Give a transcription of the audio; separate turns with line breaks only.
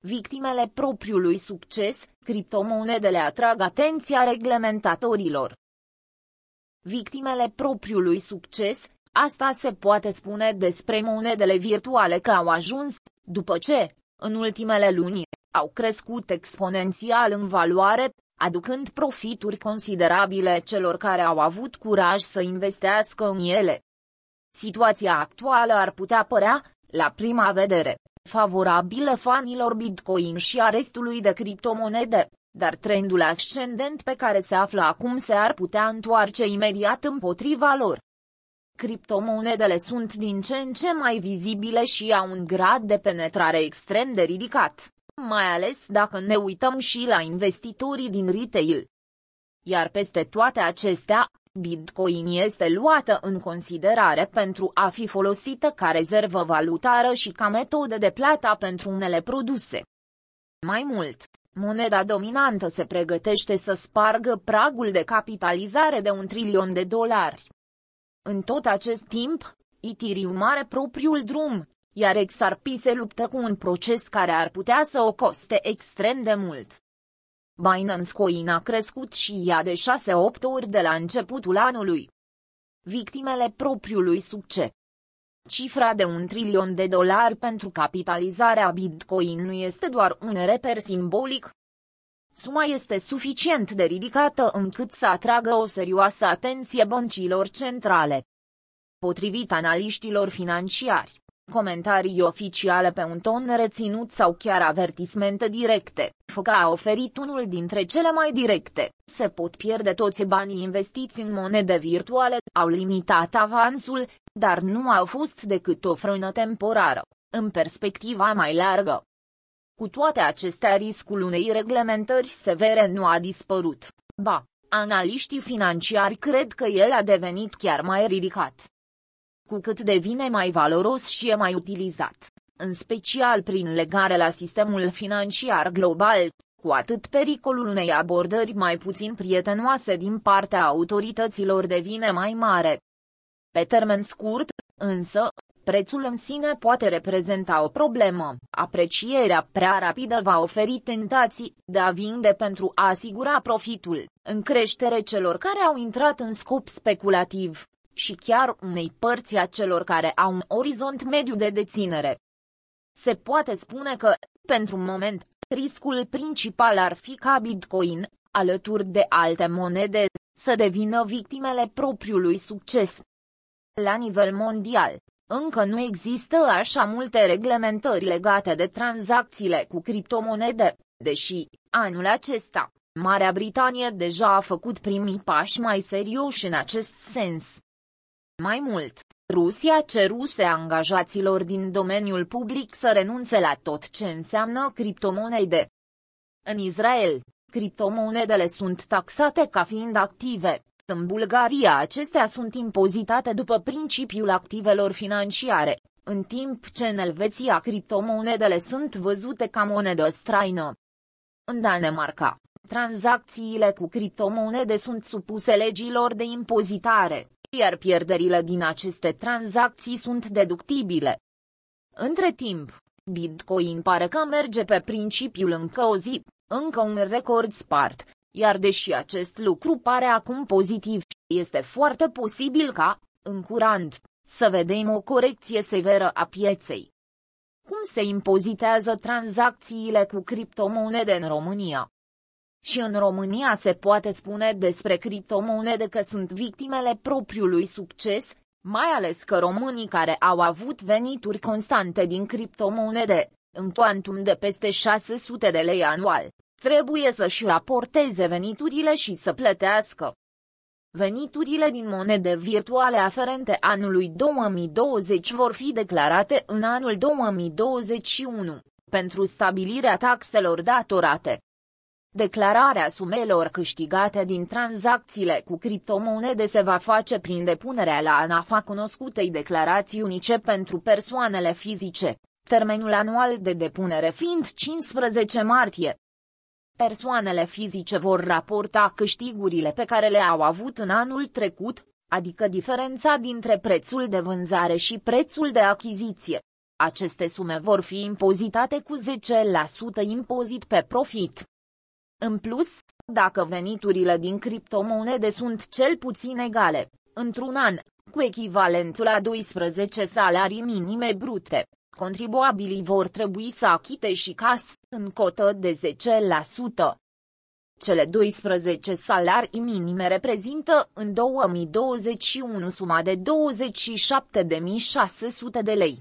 Victimele propriului succes, criptomonedele atrag atenția reglementatorilor. Victimele propriului succes, asta se poate spune despre monedele virtuale că au ajuns, după ce, în ultimele luni, au crescut exponențial în valoare, aducând profituri considerabile celor care au avut curaj să investească în ele. Situația actuală ar putea părea, la prima vedere, favorabilă fanilor Bitcoin și a restului de criptomonede, dar trendul ascendent pe care se află acum se ar putea întoarce imediat împotriva lor. Criptomonedele sunt din ce în ce mai vizibile și au un grad de penetrare extrem de ridicat, mai ales dacă ne uităm și la investitorii din retail. Iar peste toate acestea, Bitcoin este luată în considerare pentru a fi folosită ca rezervă valutară și ca metodă de plată pentru unele produse. Mai mult, moneda dominantă se pregătește să spargă pragul de capitalizare de un trilion de dolari. În tot acest timp, Ethereum are propriul drum, iar XRP se luptă cu un proces care ar putea să o coste extrem de mult. Binance Coin a crescut și ea de 6-8 ori de la începutul anului. Victimele propriului succes. Cifra de un trilion de dolari pentru capitalizarea Bitcoin nu este doar un reper simbolic. Suma este suficient de ridicată încât să atragă o serioasă atenție băncilor centrale. Potrivit analiștilor financiari, comentarii oficiale pe un ton reținut sau chiar avertismente directe. FOCA a oferit unul dintre cele mai directe. Se pot pierde toți banii investiți în monede virtuale, au limitat avansul, dar nu au fost decât o frână temporară, în perspectiva mai largă. Cu toate acestea riscul unei reglementări severe nu a dispărut. Ba, analiștii financiari cred că el a devenit chiar mai ridicat cu cât devine mai valoros și e mai utilizat, în special prin legare la sistemul financiar global, cu atât pericolul unei abordări mai puțin prietenoase din partea autorităților devine mai mare. Pe termen scurt, însă, prețul în sine poate reprezenta o problemă. Aprecierea prea rapidă va oferi tentații de a vinde pentru a asigura profitul, în creștere celor care au intrat în scop speculativ, și chiar unei părți a celor care au un orizont mediu de deținere. Se poate spune că, pentru un moment, riscul principal ar fi ca Bitcoin, alături de alte monede, să devină victimele propriului succes. La nivel mondial, încă nu există așa multe reglementări legate de tranzacțiile cu criptomonede, deși, anul acesta, Marea Britanie deja a făcut primii pași mai serioși în acest sens. Mai mult, Rusia ceruse angajaților din domeniul public să renunțe la tot ce înseamnă criptomonede. În Israel, criptomonedele sunt taxate ca fiind active. În Bulgaria acestea sunt impozitate după principiul activelor financiare, în timp ce în Elveția criptomonedele sunt văzute ca monedă straină. În Danemarca, tranzacțiile cu criptomonede sunt supuse legilor de impozitare iar pierderile din aceste tranzacții sunt deductibile. Între timp, Bitcoin pare că merge pe principiul încă o zi, încă un record spart, iar deși acest lucru pare acum pozitiv, este foarte posibil ca, în curând, să vedem o corecție severă a pieței. Cum se impozitează tranzacțiile cu criptomonede în România? Și în România se poate spune despre criptomonede că sunt victimele propriului succes, mai ales că românii care au avut venituri constante din criptomonede, în cuantum de peste 600 de lei anual, trebuie să-și raporteze veniturile și să plătească. Veniturile din monede virtuale aferente anului 2020 vor fi declarate în anul 2021, pentru stabilirea taxelor datorate. Declararea sumelor câștigate din tranzacțiile cu criptomonede se va face prin depunerea la ANAFA cunoscutei declarații unice pentru persoanele fizice, termenul anual de depunere fiind 15 martie. Persoanele fizice vor raporta câștigurile pe care le-au avut în anul trecut, adică diferența dintre prețul de vânzare și prețul de achiziție. Aceste sume vor fi impozitate cu 10% impozit pe profit. În plus, dacă veniturile din criptomonede sunt cel puțin egale, într-un an, cu echivalentul la 12 salarii minime brute, contribuabilii vor trebui să achite și CAS, în cotă de 10%. Cele 12 salarii minime reprezintă în 2021 suma de 27.600 de lei.